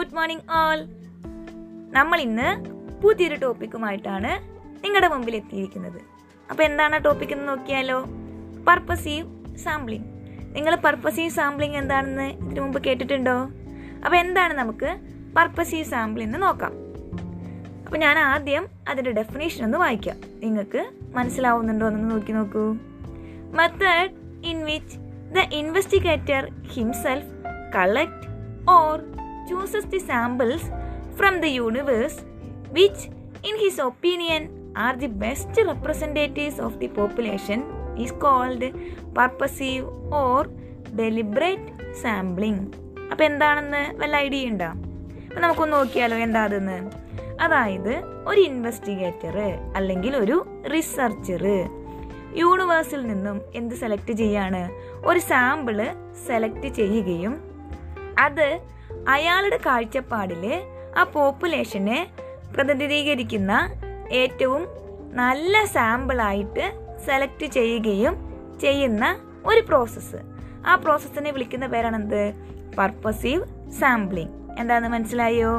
Good morning all നമ്മൾ ഇന്ന് പുതിയൊരു ടോപ്പിക്കുമായിട്ടാണ് നിങ്ങളുടെ മുമ്പിൽ എത്തിയിരിക്കുന്നത്. അപ്പോൾ എന്താണ് ടോപ്പിക് എന്ന് നോക്കിയാലോ? പർപ്പസീവ് സാമ്പിളിംഗ് നിങ്ങൾ പർപ്പസീവ് സാമ്പിളിംഗ് എന്താണെന്ന് ഇതിനു മുമ്പ് കേട്ടിട്ടുണ്ടോ? അപ്പോൾ എന്താണ് നമുക്ക് പർപ്പസീവ് സാമ്പിൾ എന്ന് നോക്കാം. അപ്പോൾ ഞാൻ ആദ്യം അതിന്റെ ഡെഫിനേഷൻ ഒന്ന് വായിക്കാം. നിങ്ങൾക്ക് മനസ്സിലാവുന്നുണ്ടോ എന്ന് നോക്കി നോക്കൂ. Method in which the investigator himself collect or chooses the samples from the universe which in his opinion are the best representatives of the population is called purposive or deliberate sampling അപ്പോൾ എന്താണെന്ന് വല്ല idea ഉണ്ടോ അപ്പം നമുക്കൊന്ന് നോക്കിയാലോ എന്താ അതെന്ന് അതായത് ഒരു ഇൻവെസ്റ്റിഗേറ്റർ അല്ലെങ്കിൽ ഒരു റിസർച്ചർ യൂണിവേഴ്സിൽ നിന്നും എന്ത് സെലക്ട് ചെയ്യാണ് ഒരു സാമ്പിൾ സെലക്ട് ചെയ്യുകയും അത് അയാളുടെ കാഴ്ചപ്പാടിൽ ആ പോപ്പുലേഷനെ പ്രതിനിധീകരിക്കുന്ന ഏറ്റവും നല്ല സാമ്പിളായിട്ട് സെലക്ട് ചെയ്യുകയും ചെയ്യുന്ന ഒരു പ്രോസസ്സ് ആ പ്രോസസ്സിനെ വിളിക്കുന്ന പേരാണ് പേരാണെന്ത്? പർപ്പസീവ് സാമ്പിളിംഗ് എന്താന്ന് മനസ്സിലായോ?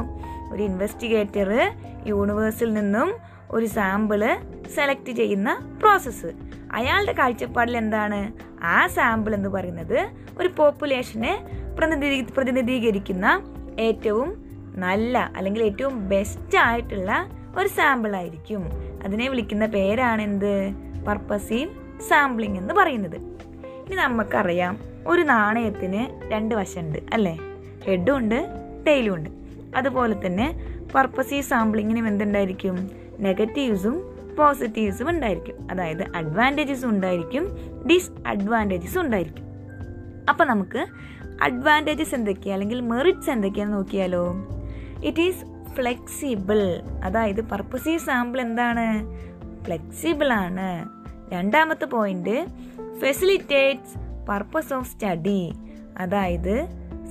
ഒരു ഇൻവെസ്റ്റിഗേറ്റർ യൂണിവേഴ്സിൽ നിന്നും ഒരു സാമ്പിൾ സെലക്ട് ചെയ്യുന്ന പ്രോസസ്സ് അയാളുടെ കാഴ്ചപ്പാടിൽ എന്താണ്? ആ സാമ്പിൾ എന്ന് പറയുന്നത് ഒരു പോപ്പുലേഷനെ പ്രതിനിധീ പ്രതിനിധീകരിക്കുന്ന ഏറ്റവും നല്ല അല്ലെങ്കിൽ ഏറ്റവും ബെസ്റ്റ് ആയിട്ടുള്ള ഒരു സാമ്പിൾ ആയിരിക്കും. അതിനെ വിളിക്കുന്ന പേരാണ് എന്ത് പർപ്പസീവ് സാമ്പിളിംഗ് എന്ന് പറയുന്നത്. ഇനി നമുക്കറിയാം ഒരു നാണയത്തിന് രണ്ട് വശമുണ്ട് അല്ലേ? ഹെഡും ഉണ്ട് ടെയിലും ഉണ്ട്. അതുപോലെ തന്നെ പർപ്പസീവ് സാമ്പിളിങ്ങിനും എന്തുണ്ടായിരിക്കും? നെഗറ്റീവ്സും പോസിറ്റീവ്സും ഉണ്ടായിരിക്കും. അതായത് അഡ്വാന്റേജസും ഉണ്ടായിരിക്കും ഡിസ് ഡിസ്അഡ്വാന്റേജസും ഉണ്ടായിരിക്കും. അപ്പം നമുക്ക് അഡ്വാന്റേജസ് എന്തൊക്കെയാണ് അല്ലെങ്കിൽ മെറിറ്റ്സ് എന്തൊക്കെയാണെന്ന് നോക്കിയാലോ? ഇറ്റ് ഈസ് ഫ്ലെക്സിബിൾ അതായത് പർപ്പസീവ് സാമ്പിൾ എന്താണ്? ഫ്ലെക്സിബിൾ ആണ്. രണ്ടാമത്തെ point facilitates purpose of study അതായത്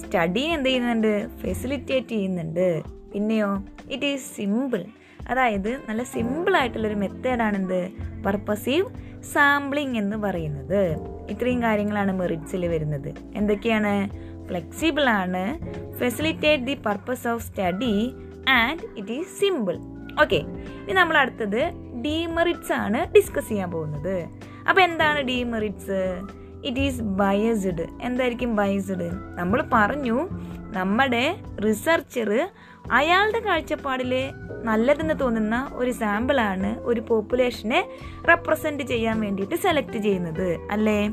സ്റ്റഡി എന്ത് ചെയ്യുന്നുണ്ട്? ഫെസിലിറ്റേറ്റ് ചെയ്യുന്നുണ്ട്. പിന്നെയോ ഇറ്റ് ഈസ് സിമ്പിൾ അതായത് നല്ല സിമ്പിൾ ആയിട്ടുള്ളൊരു മെത്തേഡാണ് എന്ത് പർപ്പസീവ് സാമ്പിളിംഗ് എന്ന് പറയുന്നത്. ഇത്രയും കാര്യങ്ങളാണ് മെറിറ്റ്സിൽ വരുന്നത്. എന്തൊക്കെയാണ്? ഫ്ലെക്സിബിൾ ആണ്. Facilitate the purpose of study and it is simple okay ഇനി നമ്മൾ അടുത്തത് ഡീമെറിറ്റ്സ് ആണ് ഡിസ്കസ് ചെയ്യാൻ പോകുന്നത്. അപ്പോൾ എന്താണ് ഡീമെറിറ്റ്സ് ഇറ്റ് ഈസ് ബയസ്ഡ് എന്തായിരിക്കും ബയസ്ഡ് നമ്മൾ പറഞ്ഞു നമ്മുടെ റിസർച്ചർ അയാളുടെ കാഴ്ചപ്പാടിൽ നല്ലതെന്ന് തോന്നുന്ന ഒരു സാമ്പിളാണ് ഒരു പോപ്പുലേഷനെ റെപ്രസെന്റ് ചെയ്യാൻ വേണ്ടിയിട്ട് സെലക്ട് ചെയ്യുന്നത് അല്ലേ?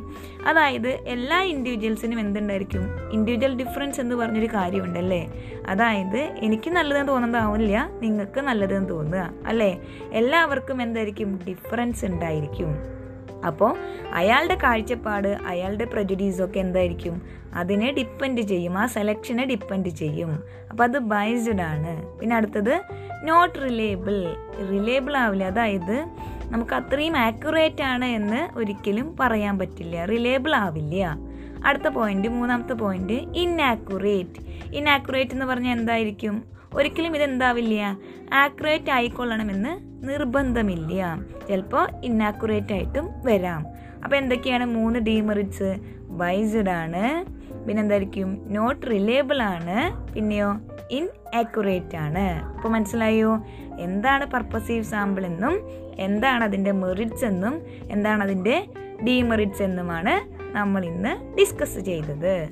അതായത് എല്ലാ ഇൻഡിവിജ്വൽസിനും എന്തുണ്ടായിരിക്കും? ഇൻഡിവിജ്വൽ ഡിഫറൻസ് എന്ന് പറഞ്ഞൊരു കാര്യമുണ്ടല്ലേ അതായത് എനിക്ക് നല്ലതെന്ന് തോന്നുന്നതാവില്ല നിങ്ങൾക്ക് നല്ലതെന്ന് തോന്നുക അല്ലേ? എല്ലാവർക്കും എന്തായിരിക്കും? ഡിഫറൻസ് ഉണ്ടായിരിക്കും. അപ്പോൾ അയാളുടെ കാഴ്ചപ്പാട് അയാളുടെ പ്രജുഡീസൊക്കെ എന്തായിരിക്കും? അതിനെ ഡിപ്പെൻഡ് ചെയ്യും. ആ സെലക്ഷനെ ഡിപ്പെൻഡ് ചെയ്യും. അപ്പം അത് ബൈസ്ഡ് ആണ്. പിന്നെ അടുത്തത് നോട്ട് റിലേബിൾ റിലേബിൾ ആവില്ല. അതായത് നമുക്ക് അത്രയും ആക്യുറേറ്റ് ആണ് എന്ന് ഒരിക്കലും പറയാൻ പറ്റില്ല. റിലേബിൾ ആവില്ല. അടുത്ത പോയിന്റ് മൂന്നാമത്തെ പോയിന്റ് ഇന്നാക്യുറേറ്റ് ഇന്നാക്യുറേറ്റ് എന്ന് പറഞ്ഞാൽ എന്തായിരിക്കും? ഒരിക്കലും ഇത് എന്താവില്ല ആക്യുറേറ്റ് ആയിക്കൊള്ളണമെന്ന് നിർബന്ധമില്ല. ചിലപ്പോൾ ഇന്നാക്യുറേറ്റ് ആയിട്ടും വരാം. അപ്പോൾ എന്തൊക്കെയാണ് മൂന്ന് ഡീമെറിറ്റ്സ് വൈസ്ഡ് ആണ്. പിന്നെ എന്തായിരിക്കും? നോട്ട് റിലേബിൾ ആണ്. പിന്നെയോ ഇൻ ആക്യുറേറ്റ് ആണ്. അപ്പോൾ മനസ്സിലായോ? എന്താണ് പർപ്പസീവ് സാമ്പിൾ എന്നും എന്താണ് അതിന്റെ മെറിറ്റ്സ് എന്നും എന്താണ് അതിന്റെ ഡീമെറിറ്റ്സ് എന്നുമാണ് നമ്മൾ ഇന്ന് ഡിസ്കസ് ചെയ്തത്.